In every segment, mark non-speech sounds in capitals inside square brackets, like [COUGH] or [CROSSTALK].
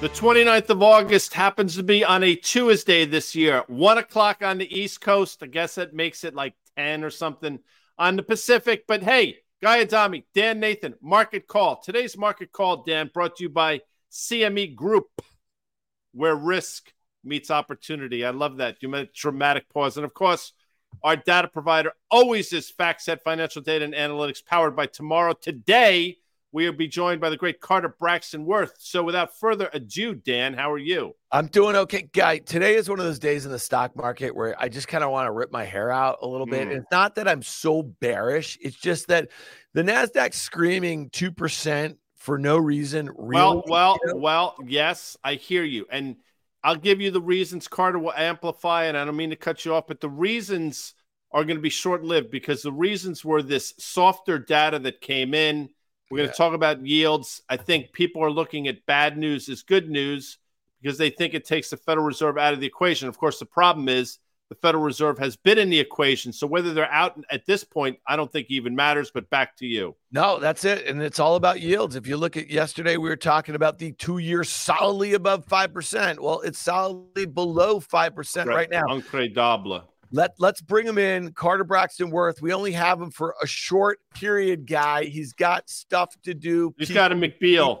The 29th of August happens to be on a Tuesday this year, one o'clock on the East Coast. I guess that makes it like 10 or something on the Pacific. But hey, Guy Adami, Dan Nathan, Market Call. Today's Market Call, Dan, brought to you by CME Group, where risk meets opportunity. I love that. You a dramatic pause. And of course, our data provider always is FactSet Financial Data and Analytics, powered by Tomorrow. Today, we will be joined by the great Carter Braxton Worth. So, without further ado, Dan, how are you? I'm doing okay, guy. Today is one of those days in the stock market where I just kind of want to rip my hair out a little bit. Mm. It's not that I'm so bearish; it's just that the Nasdaq screaming two percent for no reason. Really, well, well, you know? well. Yes, I hear you, and I'll give you the reasons. Carter will amplify, and I don't mean to cut you off, but the reasons are going to be short lived because the reasons were this softer data that came in we're going to talk about yields. I think people are looking at bad news as good news because they think it takes the Federal Reserve out of the equation. Of course, the problem is the Federal Reserve has been in the equation. So whether they're out at this point, I don't think even matters. But back to you. No, that's it. And it's all about yields. If you look at yesterday, we were talking about the two year solidly above 5%. Well, it's solidly below 5% right, right now. Incredible. Let let's bring him in, Carter Braxton Worth. We only have him for a short period, guy. He's got stuff to do. He's got a McBeal.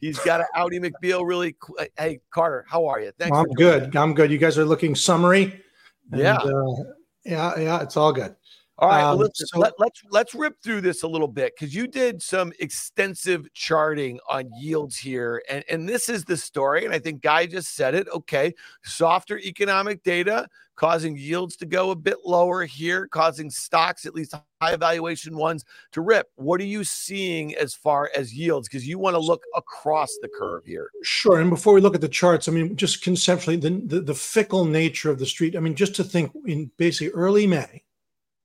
He's got an Ally McBeal. Really, hey Carter, how are you? Thanks. I'm good. I'm good. You guys are looking summery. And, yeah, uh, yeah, yeah. It's all good. All right, um, let's, so, let, let's let's rip through this a little bit because you did some extensive charting on yields here, and and this is the story. And I think Guy just said it. Okay, softer economic data causing yields to go a bit lower here, causing stocks, at least high valuation ones, to rip. What are you seeing as far as yields? Because you want to look across the curve here. Sure. And before we look at the charts, I mean, just conceptually, the the, the fickle nature of the street. I mean, just to think in basically early May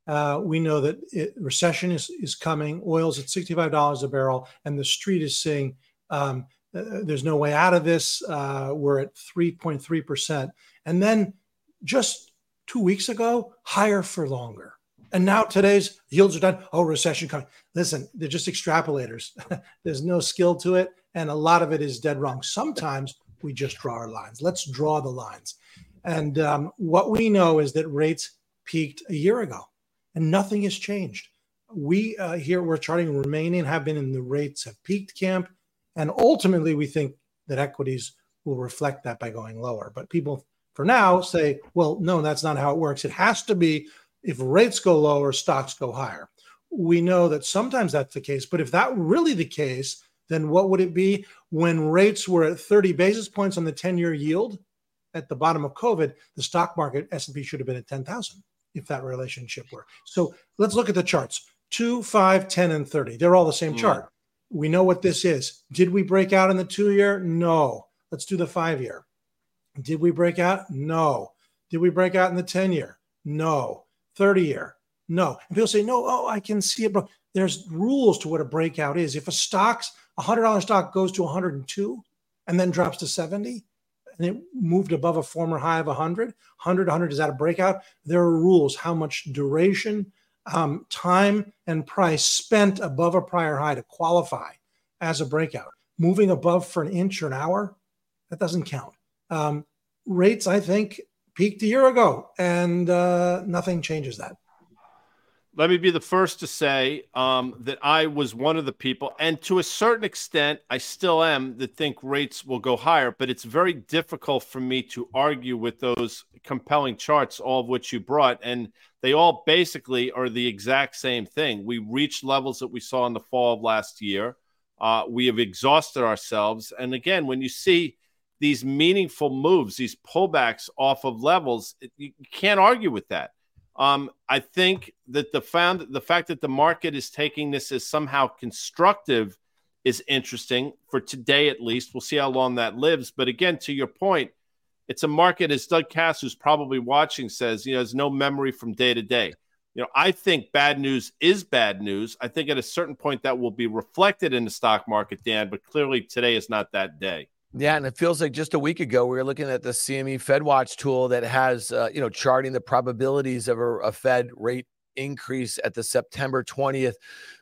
uh, we know that it, recession is, is coming. Oil's at $65 a barrel, and the street is saying um, uh, there's no way out of this. Uh, we're at 3.3%. And then just two weeks ago, higher for longer. And now today's yields are done. Oh, recession coming. Listen, they're just extrapolators. [LAUGHS] there's no skill to it. And a lot of it is dead wrong. Sometimes we just draw our lines. Let's draw the lines. And um, what we know is that rates peaked a year ago and nothing has changed. We uh, here we're charting remaining have been in the rates have peaked camp, and ultimately we think that equities will reflect that by going lower. But people for now say, well, no, that's not how it works. It has to be if rates go lower, stocks go higher. We know that sometimes that's the case, but if that were really the case, then what would it be when rates were at 30 basis points on the 10-year yield at the bottom of COVID? The stock market S&P should have been at 10,000 if that relationship were. So let's look at the charts 2, 5, 10, and 30. They're all the same mm. chart. We know what this is. Did we break out in the two year? No. Let's do the five year. Did we break out? No. Did we break out in the 10 year? No. 30 year? No. And people say, no, oh, I can see it. But there's rules to what a breakout is. If a stock's a $100 stock goes to 102 and then drops to 70, and it moved above a former high of 100. 100, 100 is that a breakout? There are rules how much duration, um, time, and price spent above a prior high to qualify as a breakout. Moving above for an inch or an hour, that doesn't count. Um, rates, I think, peaked a year ago, and uh, nothing changes that let me be the first to say um, that I was one of the people, and to a certain extent, I still am, that think rates will go higher. But it's very difficult for me to argue with those compelling charts, all of which you brought. And they all basically are the exact same thing. We reached levels that we saw in the fall of last year. Uh, we have exhausted ourselves. And again, when you see these meaningful moves, these pullbacks off of levels. You can't argue with that. Um, I think that the found the fact that the market is taking this as somehow constructive is interesting for today at least. We'll see how long that lives. But again, to your point, it's a market as Doug Kass, who's probably watching, says, you know, there's no memory from day to day. You know, I think bad news is bad news. I think at a certain point that will be reflected in the stock market, Dan, but clearly today is not that day. Yeah, and it feels like just a week ago we were looking at the CME FedWatch tool that has, uh, you know, charting the probabilities of a, a Fed rate increase at the September 20th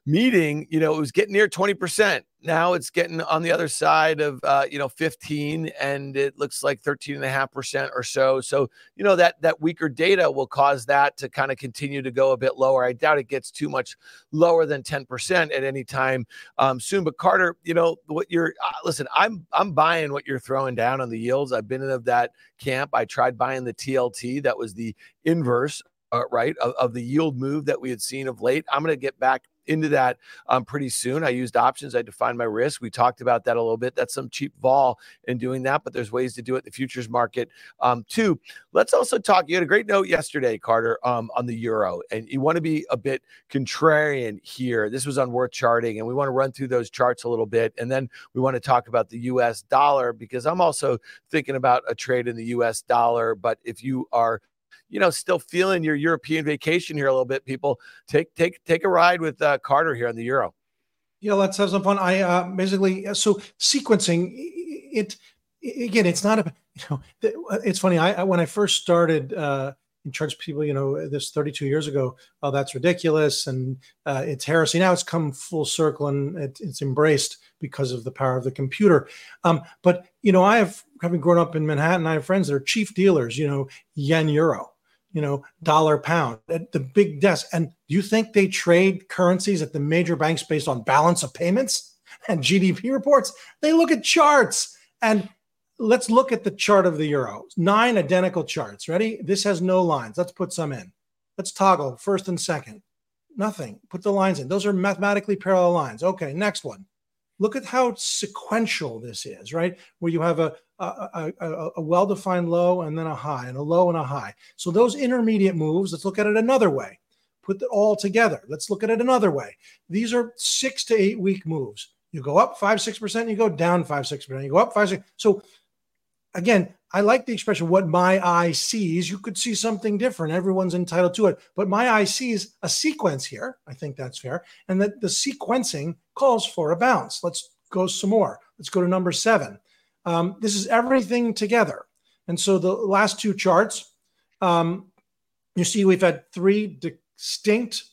meeting, you know, it was getting near 20%. Now it's getting on the other side of, uh, you know, 15 and it looks like 13 and a half percent or so. So, you know, that, that weaker data will cause that to kind of continue to go a bit lower. I doubt it gets too much lower than 10% at any time um, soon. But Carter, you know, what you're, uh, listen, I'm, I'm buying what you're throwing down on the yields. I've been in of that camp. I tried buying the TLT. That was the inverse uh, right, of, of, the yield move that we had seen of late. I'm going to get back into that um, pretty soon. I used options. I defined my risk. We talked about that a little bit. That's some cheap vol in doing that, but there's ways to do it the futures market um, too. Let's also talk. You had a great note yesterday, Carter, um, on the euro, and you want to be a bit contrarian here. This was on worth charting, and we want to run through those charts a little bit, and then we want to talk about the U.S. dollar because I'm also thinking about a trade in the U.S. dollar. But if you are you know, still feeling your European vacation here a little bit, people take take take a ride with uh, Carter here on the Euro. Yeah, let's have some fun. I uh, basically uh, so sequencing it again. It's not a you know. It's funny. I, when I first started. Uh, in charge people, you know, this 32 years ago, oh, that's ridiculous and uh, it's heresy. Now it's come full circle and it, it's embraced because of the power of the computer. Um, but you know, I have having grown up in Manhattan, I have friends that are chief dealers. You know, yen euro you know, dollar pound at the big desk. And do you think they trade currencies at the major banks based on balance of payments [LAUGHS] and GDP reports? They look at charts. And let's look at the chart of the euro. Nine identical charts. Ready? This has no lines. Let's put some in. Let's toggle first and second. Nothing. Put the lines in. Those are mathematically parallel lines. Okay, next one. Look at how sequential this is, right? Where you have a, a, a, a well defined low and then a high, and a low and a high. So those intermediate moves, let's look at it another way. Put it all together. Let's look at it another way. These are six to eight week moves. You go up five, 6%, you go down five, 6%, you go up five, six. So again, I like the expression what my eye sees. You could see something different. Everyone's entitled to it. But my eye sees a sequence here. I think that's fair. And that the sequencing calls for a bounce. Let's go some more. Let's go to number seven. Um, this is everything together. And so the last two charts, um, you see we've had three distinct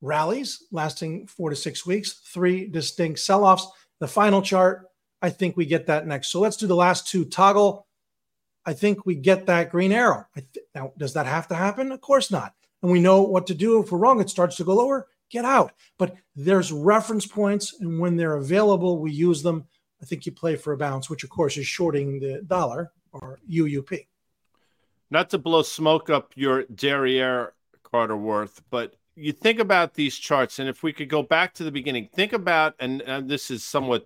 rallies lasting four to six weeks, three distinct sell offs. The final chart, I think we get that next. So let's do the last two toggle I think we get that green arrow. Th- now, does that have to happen? Of course not. And we know what to do if we're wrong. It starts to go lower, get out. But there's reference points, and when they're available, we use them. I think you play for a bounce, which of course is shorting the dollar or UUP. Not to blow smoke up your derriere, Carter Worth, but you think about these charts, and if we could go back to the beginning, think about, and, and this is somewhat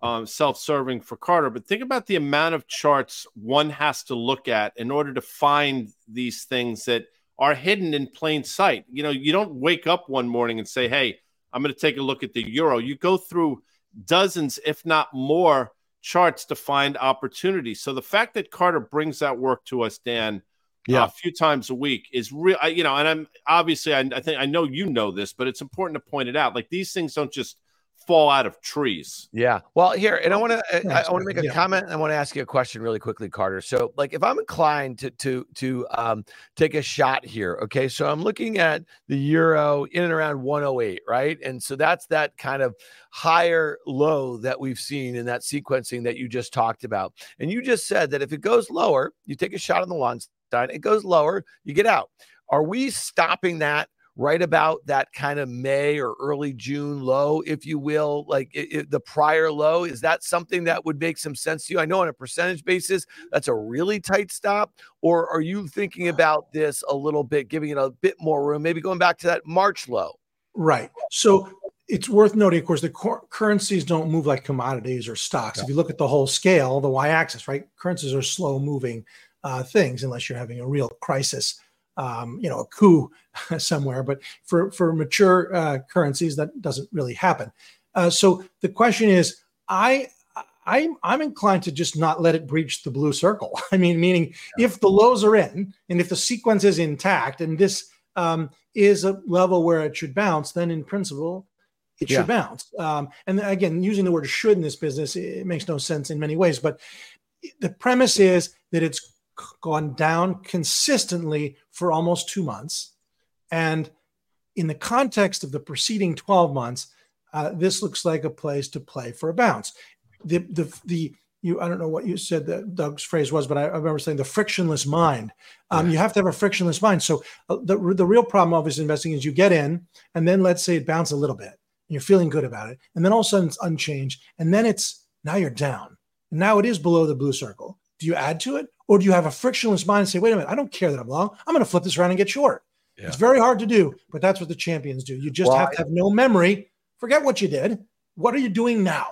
um, self-serving for Carter, but think about the amount of charts one has to look at in order to find these things that are hidden in plain sight. You know, you don't wake up one morning and say, "Hey, I'm going to take a look at the euro." You go through dozens, if not more, charts to find opportunities. So the fact that Carter brings that work to us, Dan, yeah. Uh, a few times a week is real. You know, and I'm obviously I, I think I know you know this, but it's important to point it out. Like these things don't just fall out of trees. Yeah. Well, here, and I want to I, I want to make a yeah. comment. I want to ask you a question really quickly, Carter. So, like, if I'm inclined to to to um, take a shot here, okay. So I'm looking at the euro in and around 108, right? And so that's that kind of higher low that we've seen in that sequencing that you just talked about. And you just said that if it goes lower, you take a shot on the long side. It goes lower, you get out. Are we stopping that right about that kind of May or early June low, if you will, like it, it, the prior low? Is that something that would make some sense to you? I know on a percentage basis, that's a really tight stop. Or are you thinking about this a little bit, giving it a bit more room, maybe going back to that March low? Right. So it's worth noting, of course, the cor- currencies don't move like commodities or stocks. Yeah. If you look at the whole scale, the y-axis, right? Currencies are slow-moving uh, things unless you're having a real crisis, um, you know, a coup [LAUGHS] somewhere. But for for mature uh, currencies, that doesn't really happen. Uh, so the question is, I. I'm, I'm inclined to just not let it breach the blue circle. [LAUGHS] I mean, meaning yeah. if the lows are in and if the sequence is intact and this um, is a level where it should bounce, then in principle, it yeah. should bounce. Um, and again, using the word should in this business, it makes no sense in many ways. But the premise is that it's gone down consistently for almost two months. And in the context of the preceding 12 months, uh, this looks like a place to play for a bounce. The, the, the, you, I don't know what you said that Doug's phrase was, but I, I remember saying the frictionless mind. Um, yeah. You have to have a frictionless mind. So uh, the, the real problem of investing is you get in, and then let's say it bounces a little bit, you're feeling good about it, and then all of a sudden it's unchanged, and then it's now you're down. And now it is below the blue circle. Do you add to it, or do you have a frictionless mind and say, "Wait a minute, I don't care that I'm long. I'm going to flip this around and get short." Yeah. It's very hard to do, but that's what the champions do. You just well, have to have no memory. Forget what you did. What are you doing now?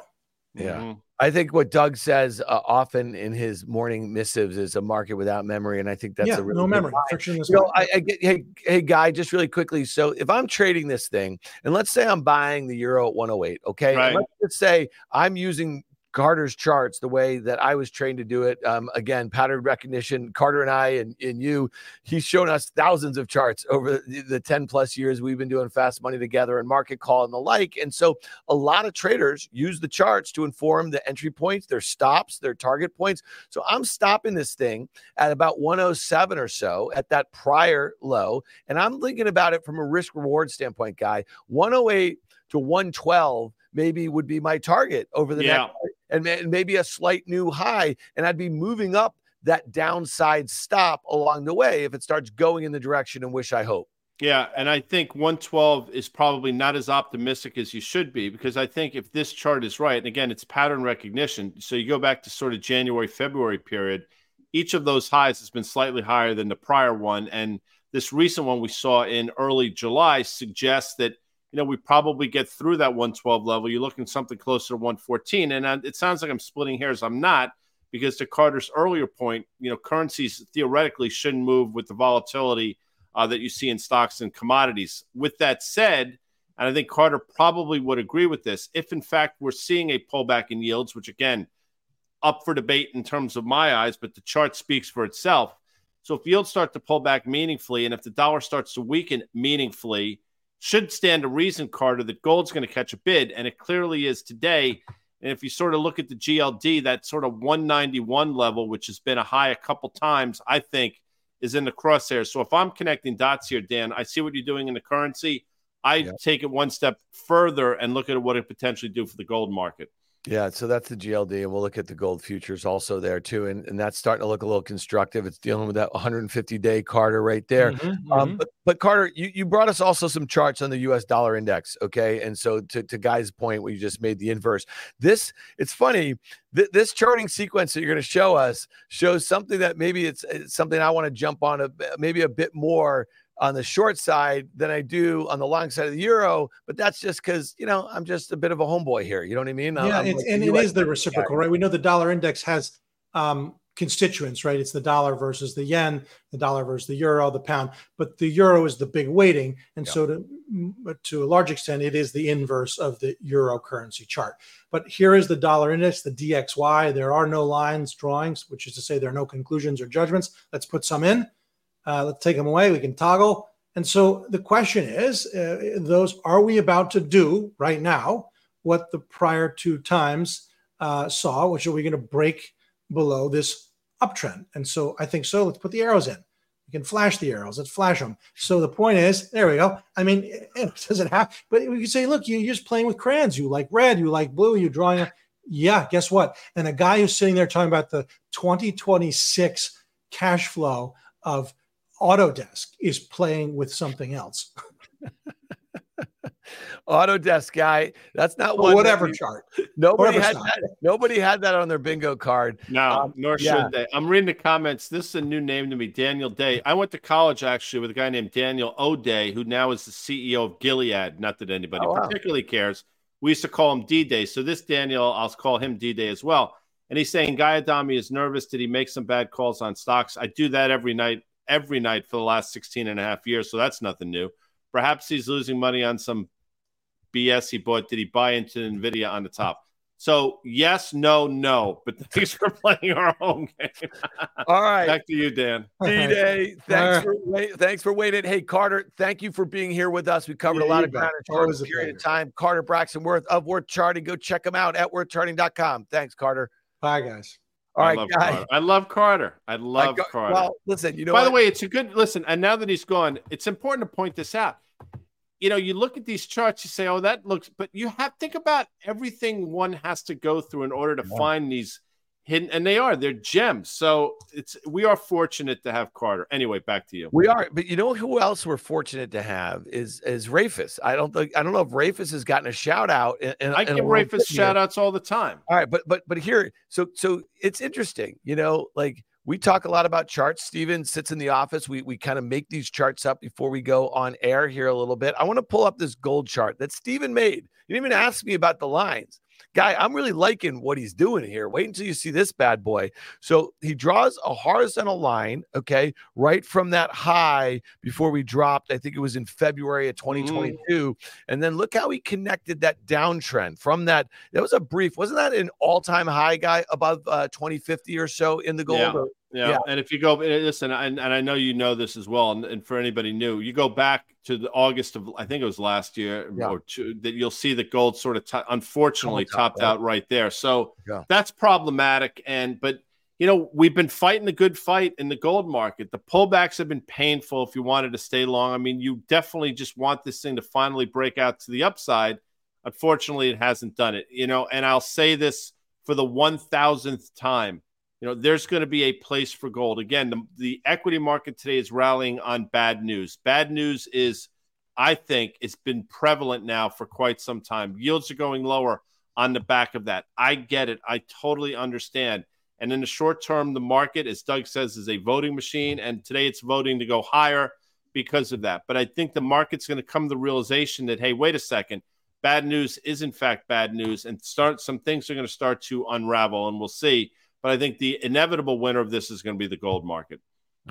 Yeah. Mm-hmm. I think what Doug says uh, often in his morning missives is a market without memory, and I think that's yeah, a really no memory. You know, I, I, get hey hey guy, just really quickly. So if I'm trading this thing, and let's say I'm buying the euro at 108, okay, right. let's say I'm using Carter's charts the way that I was trained to do it. Um, again, pattern recognition. Carter and I and, and you, he's shown us thousands of charts over the, the 10 plus years we've been doing fast money together and market call and the like. And so a lot of traders use the charts to inform the entry points, their stops, their target points. So I'm stopping this thing at about 107 or so at that prior low. And I'm thinking about it from a risk reward standpoint, guy. 108 to 112 maybe would be my target over the yeah. next and maybe a slight new high and I'd be moving up that downside stop along the way if it starts going in the direction and wish I hope. Yeah, and I think 112 is probably not as optimistic as you should be because I think if this chart is right, and again, it's pattern recognition. So you go back to sort of January, February period, each of those highs has been slightly higher than the prior one. And this recent one we saw in early July suggests that you know, we probably get through that 112 level. You're looking something closer to 114. And uh, it sounds like I'm splitting hairs. I'm not, because to Carter's earlier point, you know, currencies theoretically shouldn't move with the volatility uh, that you see in stocks and commodities. With that said, and I think Carter probably would agree with this, if in fact we're seeing a pullback in yields, which again, up for debate in terms of my eyes, but the chart speaks for itself. So if yields start to pull back meaningfully, and if the dollar starts to weaken meaningfully, should stand a reason, Carter, that gold's going to catch a bid, and it clearly is today. And if you sort of look at the GLD, that sort of 191 level, which has been a high a couple times, I think is in the crosshairs. So if I'm connecting dots here, Dan, I see what you're doing in the currency. I yep. take it one step further and look at what it potentially do for the gold market. Yeah, so that's the GLD, and we'll look at the gold futures also there too, and, and that's starting to look a little constructive. It's dealing with that 150 day Carter right there. Mm-hmm, um, mm-hmm. But, but Carter, you, you brought us also some charts on the U.S. dollar index, okay? And so to, to Guy's point, we just made the inverse. This it's funny. Th- this charting sequence that you're going to show us shows something that maybe it's, it's something I want to jump on a maybe a bit more on the short side than I do on the long side of the euro. But that's just because you know I'm just a bit of a homeboy here. You know what I mean? Yeah, like and it is the reciprocal, right? We know the dollar index has um, constituents, right? It's the dollar versus the yen, the dollar versus the euro, the pound. But the euro is the big weighting, and yeah. so to to a large extent, it is the inverse of the euro currency chart. But here is the dollar index, the DXY. There are no lines, drawings, which is to say there are no conclusions or judgments. Let's put some in. Uh, let's take them away. We can toggle. And so the question is, uh, those are we about to do right now what the prior two times uh, saw, which are we going to break below this uptrend? And so I think so. Let's put the arrows in. We can flash the arrows. Let's flash them. So the point is, there we go. I mean, [LAUGHS] it doesn't have, but we can say, look, you're just playing with crayons. You like red, you like blue, you're drawing. A, yeah, guess what? And a guy who's sitting there talking about the 2026 cash flow of Autodesk is playing with something else. [LAUGHS] Autodesk guy. That's not one. Whatever chart. [LAUGHS] Nobody whatever had that. Nobody had that on their bingo card. No, um, nor yeah. should they. I'm reading the comments. This is a new name to me, Daniel Day. I went to college actually with a guy named Daniel O'Day, who now is the CEO of Gilead. Not that anybody oh, wow. particularly cares. We used to call him D Day. So this Daniel, I'll call him D Day as well. And he's saying Guy Adami is nervous. Did he make some bad calls on stocks? I do that every night, every night for the last 16 and a half years. So that's nothing new. Perhaps he's losing money on some BS he bought. Did he buy into Nvidia on the top? So yes, no, no. But [LAUGHS] thanks for playing our home game. [LAUGHS] All right, back to you, Dan. [LAUGHS] D Day, thanks for wait, thanks for waiting. Hey, Carter, thank you for being here with us. We covered yeah, a lot of ground in a short period of time. Carter Braxton Worth of Worth Charting. Go check him out at worthcharting.com. Thanks, Carter. Bye, guys. All I right, love guys. Carter. I love Carter. I love I go, Carter. Well, listen, you know. By what? the way, it's a good listen. And now that he's gone, it's important to point this out you know, you look at these charts, you say, "Oh, that looks," but you have think about everything one has to go through in order to yeah. find these hidden, and they are they're gems. So it's we are fortunate to have Carter. Anyway, back to you. We are, but you know who else we're fortunate to have is is Rafus. I don't think I don't know if Rafus has gotten a shout out. In, in, I give Rafus shout outs all the time. All right, but but but here, so so it's interesting, you know, like we talk a lot about charts. Steven sits in the office. We, we kind of make these charts up before we go on air here a little bit. I want to pull up this gold chart that Steven made. You didn't even ask me about the lines. Guy, I'm really liking what he's doing here. Wait until you see this bad boy. So he draws a horizontal line, okay, right from that high before we dropped. I think it was in February of 2022. Mm. And then look how he connected that downtrend from that. That was a brief, wasn't that an all time high guy above uh, 2050 or so in the gold? Yeah. Or, yeah. yeah. And if you go, listen, and, and I know you know this as well. And, and, for anybody new, you go back to the August of, I think it was last year yeah. or two, that you'll see the gold sort of, t- unfortunately, top, topped out right there. So yeah. that's problematic. And, but, you know, we've been fighting a good fight in the gold market. The pullbacks have been painful if you wanted to stay long. I mean, you definitely just want this thing to finally break out to the upside. Unfortunately, it hasn't done it, you know, and I'll say this for the 1000th time you know, there's going to be a place for gold. Again, the, the equity market today is rallying on bad news. Bad news is, I think, it's been prevalent now for quite some time. Yields are going lower on the back of that. I get it. I totally understand. And in the short term, the market, as Doug says, is a voting machine. And today it's voting to go higher because of that. But I think the market's going to come to the realization that, hey, wait a second, bad news is in fact bad news. And start some things are going to start to unravel. And we'll see. But I think the inevitable winner of this is going to be the gold market.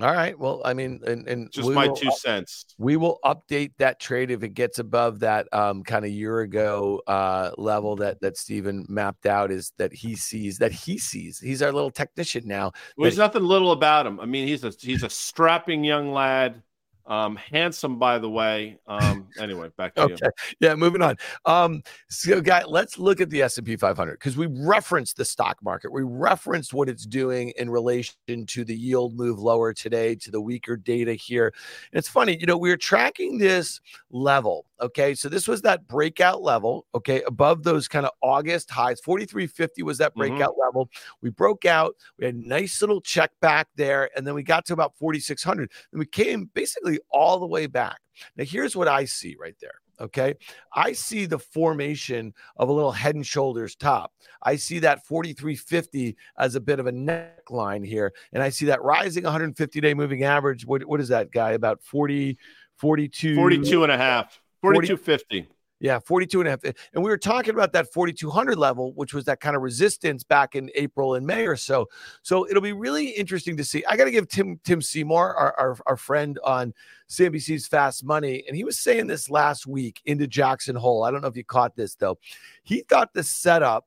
All right. Well, I mean, and, and just my two cents. We will update that trade if it gets above that um, kind of year ago uh, level that that Steven mapped out. Is that he sees that he sees? He's our little technician now. Well, there's nothing little about him. I mean, he's a he's a strapping young lad. Um, handsome, by the way. Um, anyway, back to okay. you. Yeah, moving on. Um, so, guy, let's look at the S and P 500 because we referenced the stock market. We referenced what it's doing in relation to the yield move lower today, to the weaker data here. And it's funny, you know, we are tracking this level. Okay, so this was that breakout level. Okay, above those kind of August highs, 4350 was that mm-hmm. breakout mm-hmm. level. We broke out. We had a nice little check back there, and then we got to about 4600. And we came basically all the way back. Now, here's what I see right there. Okay. I see the formation of a little head and shoulders top. I see that 4350 as a bit of a neckline here. And I see that rising 150 day moving average. What, what is that guy? About 40, 42, 42 and a half, 4250. Yeah, 42 and a half. And we were talking about that 4,200 level, which was that kind of resistance back in April and May or so. So it'll be really interesting to see. I got to give Tim Tim Seymour, our, our, our friend on CNBC's Fast Money, and he was saying this last week into Jackson Hole. I don't know if you caught this though. He thought the setup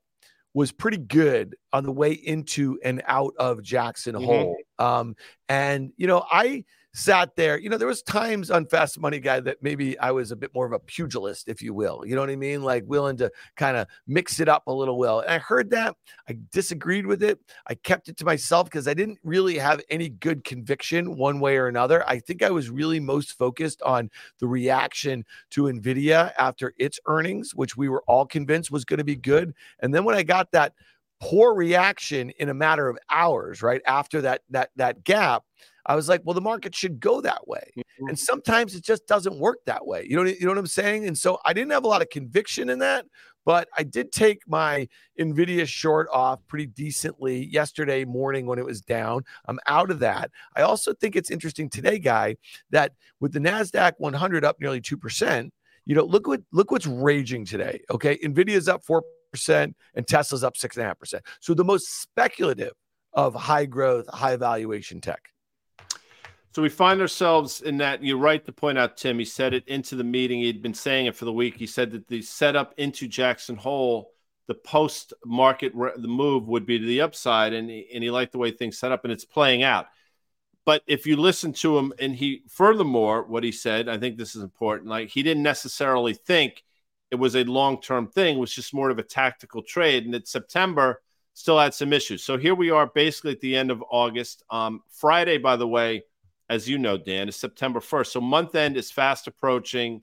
was pretty good on the way into and out of Jackson mm-hmm. Hole. Um, and you know, I sat there. You know, there was times on Fast Money Guy that maybe I was a bit more of a pugilist, if you will. You know what I mean? Like willing to kind of mix it up a little well. And I heard that. I disagreed with it. I kept it to myself because I didn't really have any good conviction one way or another. I think I was really most focused on the reaction to Nvidia after its earnings, which we were all convinced was going to be good. And then when I got that poor reaction in a matter of hours, right after that that that gap, I was like, well, the market should go that way. Mm-hmm. And sometimes it just doesn't work that way. You know, you know what I'm saying? And so I didn't have a lot of conviction in that, but I did take my Nvidia short off pretty decently yesterday morning when it was down. I'm out of that. I also think it's interesting today, guy, that with the Nasdaq 100 up nearly two percent, you know, look what look what's raging today. Okay, Nvidia's up four percent and Tesla's up six and a half percent. So the most speculative of high growth, high valuation tech. So we find ourselves in that. You're right to point out, Tim. He said it into the meeting. He'd been saying it for the week. He said that the setup into Jackson Hole, the post market, the move would be to the upside, and he, and he liked the way things set up, and it's playing out. But if you listen to him, and he furthermore, what he said, I think this is important. Like he didn't necessarily think it was a long term thing; it was just more of a tactical trade. And that September still had some issues. So here we are, basically at the end of August. Um, Friday, by the way as you know, Dan, is September 1st. So month end is fast approaching.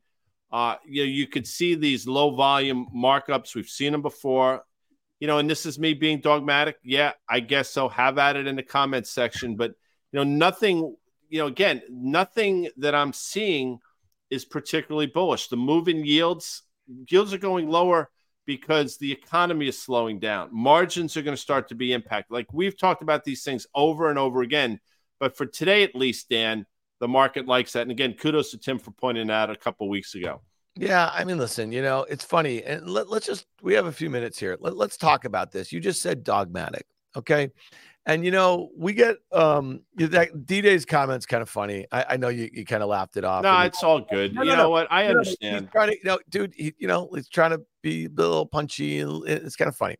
Uh, you know, you could see these low volume markups. We've seen them before. You know, and this is me being dogmatic. Yeah, I guess so. Have at it in the comments section. But you know, nothing, you know, again, nothing that I'm seeing is particularly bullish. The move in yields, yields are going lower because the economy is slowing down. Margins are going to start to be impacted. Like we've talked about these things over and over again but for today, at least, Dan, the market likes that. And again, kudos to Tim for pointing that out a couple weeks ago. Yeah, I mean, listen, you know, it's funny, and let, us just we have a few minutes here. Let, let's talk about this. You just said dogmatic, okay? And you know, we get um that D Day's comments kind of funny. I, I know you, you kind of laughed it off. No, it's all good. No, you no, know no. what? I understand. He's trying to, you know, dude, he, you know, he's trying to be a little punchy. It's kind of funny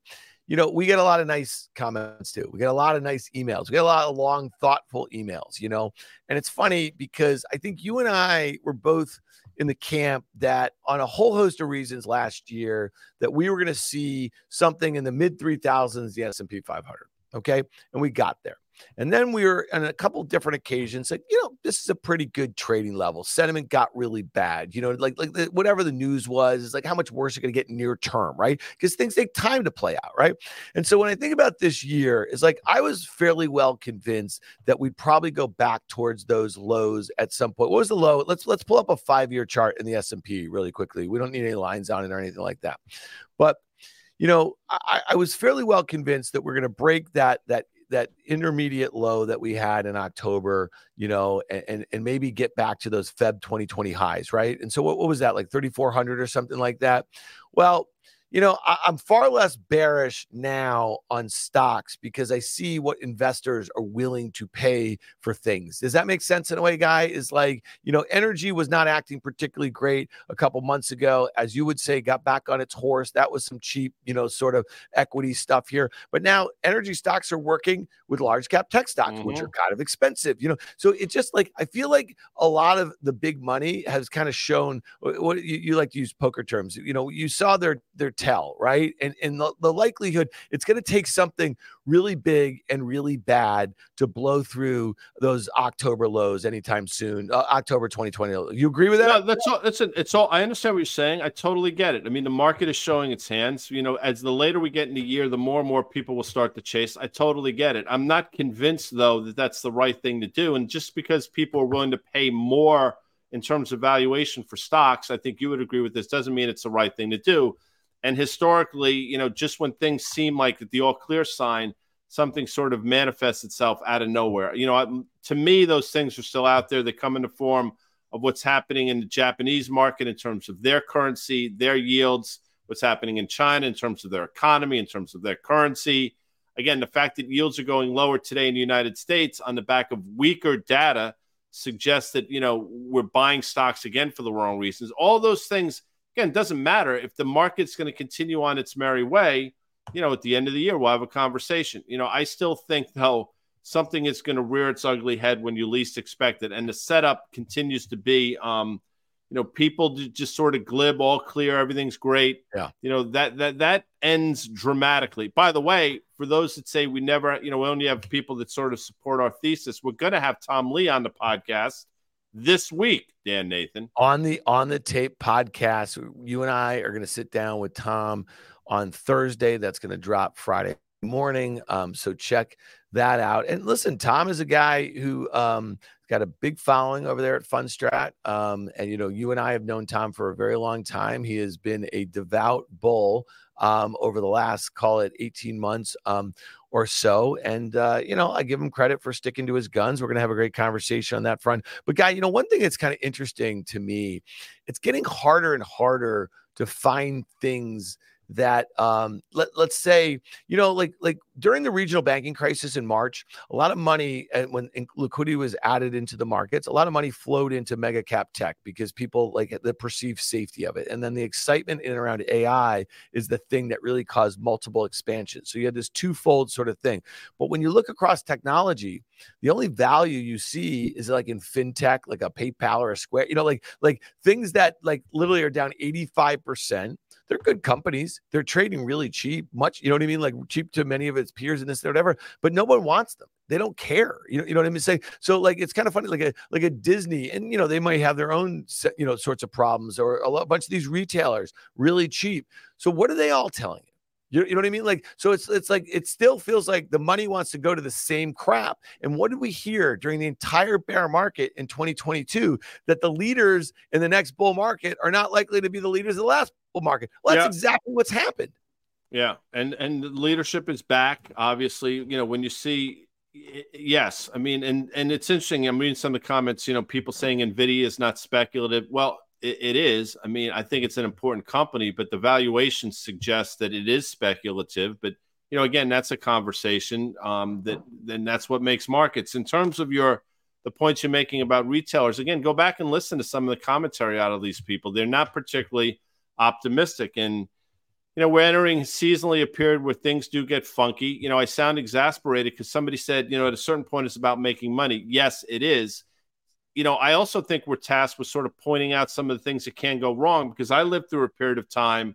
you know, we get a lot of nice comments too. We get a lot of nice emails. We get a lot of long, thoughtful emails, you know. And it's funny because I think you and I were both in the camp that on a whole host of reasons last year that we were going to see something in the mid 3000s the S&P 500, okay? And we got there. And then we were on a couple different occasions like, you know, this is a pretty good trading level. Sentiment got really bad. You know, like like the, whatever the news was, is like how much worse are going to get near term, right? Because things take time to play out, right? And so when I think about this year, it's like I was fairly well convinced that we'd probably go back towards those lows at some point. What was the low? Let's let's pull up a five year chart in the S and P really quickly. We don't need any lines on it or anything like that, but you know, I, I, was fairly well convinced that we're going to break that that that intermediate low that we had in October, you know, and and maybe get back to those Feb 2020 highs, right? And so what, what was that like 3400 or something like that? Well, you know, I, am far less bearish now on stocks because I see what investors are willing to pay for things. Does that make sense in a way, guy? Is like, you know, energy was not acting particularly great a couple months ago, as you would say, got back on its horse. That was some cheap, you know, sort of equity stuff here. But now energy stocks are working with large cap tech stocks, mm-hmm. which are kind of expensive, you know. So it's just like, I feel like a lot of the big money has kind of shown what you, you like to use poker terms. You know, you saw their, their tell, right? And and the, the likelihood it's going to take something really big and really bad to blow through those October lows anytime soon. Uh, October 2020. You agree with that? Yeah, that's all. That's it. It's all. I understand what you're saying. I totally get it. I mean, the market is showing its hands. You know, as the later we get in the year, the more and more people will start to chase. I totally get it. I'm not convinced though that that's the right thing to do. And just because people are willing to pay more in terms of valuation for stocks, I think you would agree with this. Doesn't mean it's the right thing to do. And historically, you know, just when things seem like the all clear sign, something sort of manifests itself out of nowhere. You know, to me, those things are still out there. They come in the form of what's happening in the Japanese market in terms of their currency, their yields, what's happening in China in terms of their economy, in terms of their currency. Again, the fact that yields are going lower today in the United States on the back of weaker data suggests that, you know, we're buying stocks again for the wrong reasons. All those things again, it doesn't matter if the market's going to continue on its merry way. You know, at the end of the year, we'll have a conversation. You know, I still think though something is going to rear its ugly head when you least expect it, and the setup continues to be, um, you know, people just sort of glib, all clear, everything's great. Yeah. You know that that that ends dramatically. By the way, for those that say we never, you know, we only have people that sort of support our thesis, we're going to have Tom Lee on the podcast this week, Dan Nathan. On the on the tape podcast, you and I are going to sit down with Tom on Thursday. That's going to drop Friday morning. Um, so check that out. And listen, Tom is a guy who um, got a big following over there at Fundstrat. Um, and you know, you and I have known Tom for a very long time. He has been a devout bull um, over the last, call it 18 months um, or so. And, uh, you know, I give him credit for sticking to his guns. We're going to have a great conversation on that front. But, guy, you know, one thing that's kind of interesting to me, it's getting harder and harder to find things that um, let, let's say you know like like during the regional banking crisis in march a lot of money and uh, when liquidity was added into the markets a lot of money flowed into mega cap tech because people like the perceived safety of it. And then the excitement in and around ai is the thing that really caused multiple expansions so you had this twofold sort of thing. But when you look across technology the only value you see is like in fintech like a paypal or a square you know like like things that like literally are down 85% they're good companies. They're trading really cheap, much, you know what I mean? Like cheap to many of its peers and this or whatever, but no one wants them. They don't care. You know, you know what I mean? Say so like it's kind of funny, like a like a Disney, and you know, they might have their own you know sorts of problems, or a, lot, a bunch of these retailers really cheap. So what are they all telling you? You, you know what I mean? Like, so it's it's like it still feels like the money wants to go to the same crap. And what did we hear during the entire bear market in 2022? That the leaders in the next bull market are not likely to be the leaders of the last market. Well, that's yeah. exactly what's happened. Yeah, and and leadership is back. Obviously, you know when you see, yes, I mean, and and it's interesting. I'm reading some of the comments. You know, people saying Nvidia is not speculative. Well, it, it is. I mean, I think it's an important company, but the valuation suggests that it is speculative. But you know, again, that's a conversation. Um, that then that's what makes markets. In terms of your the points you're making about retailers, again, go back and listen to some of the commentary out of these people. They're not particularly optimistic, and you know, we're entering seasonally a period where things do get funky. You know, I sound exasperated because somebody said, you know, at a certain point it's about making money. Yes, it is you know, I also think we're tasked with sort of pointing out some of the things that can go wrong because I lived through a period of time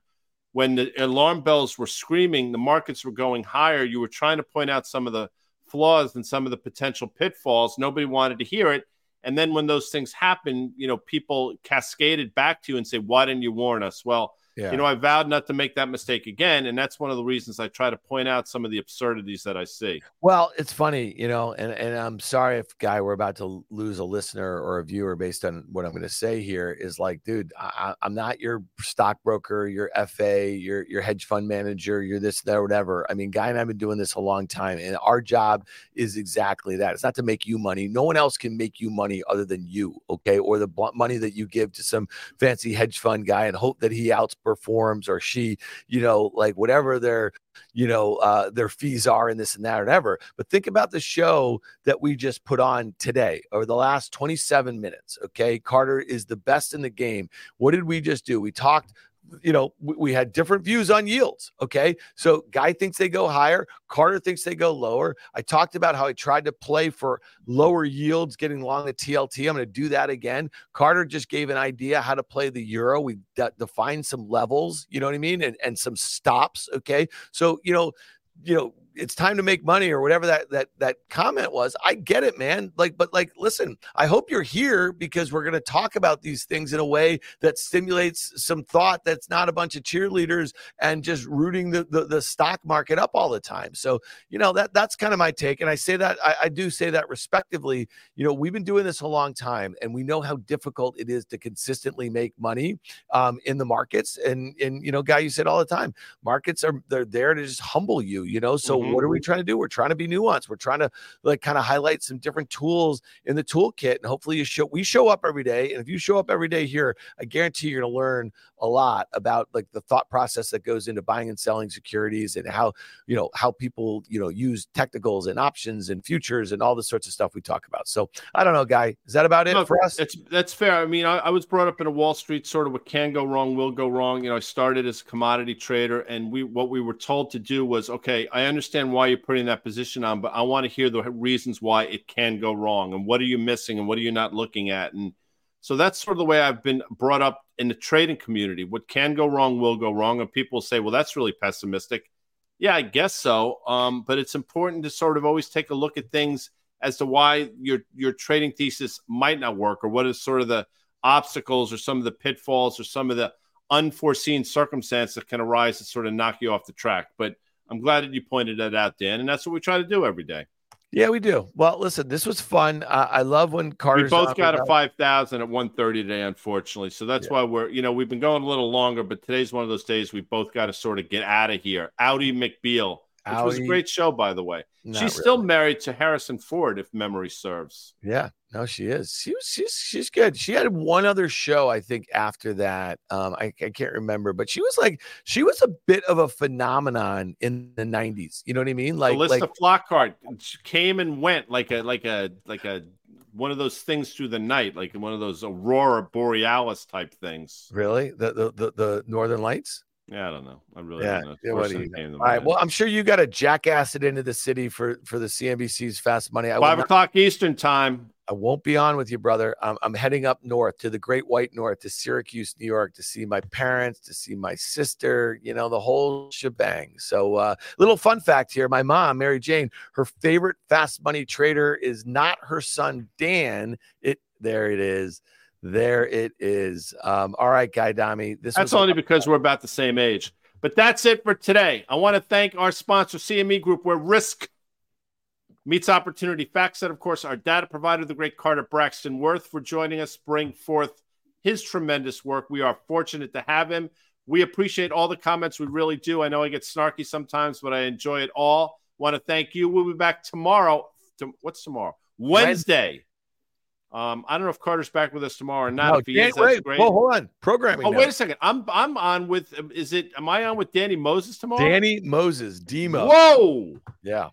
when the alarm bells were screaming, the markets were going higher. You were trying to point out some of the flaws and some of the potential pitfalls. Nobody wanted to hear it. And then when those things happen, you know, people cascaded back to you and say, Why didn't you warn us? Well, yeah. You know, I vowed not to make that mistake again. And that's one of the reasons I try to point out some of the absurdities that I see. Well, it's funny, you know, and, and I'm sorry if, Guy, we're about to lose a listener or a viewer based on what I'm going to say here is like, dude, I, am not your stockbroker, your FA, your, your hedge fund manager, you're this, that, whatever. I mean, Guy and I've been doing this a long time. And our job is exactly that. It's not to make you money. No one else can make you money other than you, okay? Or the money that you give to some fancy hedge fund guy and hope that he outs performs or she, you know, like whatever their, you know, uh, their fees are and this and that or whatever. But think about the show that we just put on today over the last 27 minutes. Okay. Carter is the best in the game. What did we just do? We talked you know, we, we, had different views on yields. Okay. So Guy thinks they go higher. Carter thinks they go lower. I talked about how I tried to play for lower yields getting along the TLT. I'm going to do that again. Carter just gave an idea how to play the euro. We de- defined some levels, you know what I mean? And, and some stops. Okay. So, you know, you know, it's time to make money or whatever that that that comment was. I get it man. Like but like listen i hope you're here because we're going to talk about these things in a way that stimulates some thought that's not a bunch of cheerleaders and just rooting the the, the stock market up all the time. So you know that that's kind of my take and i say that I, I do say that respectively you know we've been doing this a long time and we know how difficult it is to consistently make money um, in the markets and and you know guy you said all the time markets are they're there to just humble you you know? So mm-hmm. what are we trying to do? We're trying to be nuanced. We're trying to like kind of highlight some different tools in the toolkit. And hopefully you show we show up every day. And if you show up every day here, I guarantee you're gonna learn a lot about like the thought process that goes into buying and selling securities and how you know how people you know use technicals and options and futures and all the sorts of stuff we talk about. So I don't know, guy. Is that about it no, for us? That's that's fair. I mean, I, I was brought up in a Wall Street sort of what can go wrong will go wrong. You know, I started as a commodity trader, and we what we were told to do was okay. I understand why you're putting that position on, but I want to hear the reasons why it can go wrong and what are you missing and what are you not looking at and so that's sort of the way I've been brought up in the trading community. What can go wrong will go wrong. And people say, well, that's really pessimistic. Yeah, I guess so. Um, but it's important to sort of always take a look at things as to why your your trading thesis might not work or what is sort of the obstacles or some of the pitfalls or some of the unforeseen circumstances that can arise to sort of knock you off the track. But I'm glad that you pointed that out, Dan. And that's what we try to do every day. Yeah, we do. Well, listen, this was fun. Uh, I love when cars. We both got a five thousand at one thirty today, unfortunately. So that's yeah. why we're, you know, we've been going a little longer, but today's one of those days we both got to sort of get out of here. Ally McBeal, which Audi, was a great show, by the way. She's really. still married to Harrison Ford, if memory serves. Yeah, no, she is. She was. She's. She's good. She had one other show, I think, after that. Um, I, I can't remember, but she was like, she was a bit of a phenomenon in the '90s. You know what I mean? Like, Calista like Flockhart came and went like a like a like a one of those things through the night, like one of those aurora borealis type things. Really, the the the, the Northern Lights. Yeah, I don't know. I really yeah. don't know. Yeah, what do you know? All right. Well, I'm sure you got a jackass it into the city for for the CNBC's Fast Money. I Five o'clock Eastern time. I won't be on with you, brother. I'm, I'm heading up north to the Great White North to Syracuse, New York, to see my parents, to see my sister. You know the whole shebang. So, uh, little fun fact here: my mom, Mary Jane, her favorite Fast Money trader is not her son Dan. It there it is. There it is. Um, all right, Guy Adami. This that's only because we're about the same age. But that's it for today. I want to thank our sponsor, CME Group, where risk meets opportunity. Facts, FactSet, of course, our data provider, the great Carter Braxton Worth, for joining us, bring forth his tremendous work. We are fortunate to have him. We appreciate all the comments. We really do. I know I get snarky sometimes, but I enjoy it all. Want to thank you. We'll be back tomorrow. To, what's tomorrow? Wednesday. Um, I don't know if Carter's back with us tomorrow or not. No, if he is, wait, great. Well, hold on. Programming. Oh, now. wait a second. I'm I'm on with. Is it? Am I on with Danny Moses tomorrow? Danny Moses, Demo. Whoa. Yeah.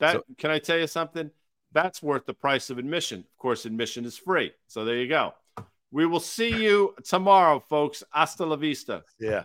That so, can I tell you something? That's worth the price of admission. Of course, admission is free. So there you go. We will see you tomorrow, folks. Hasta la vista. Yeah.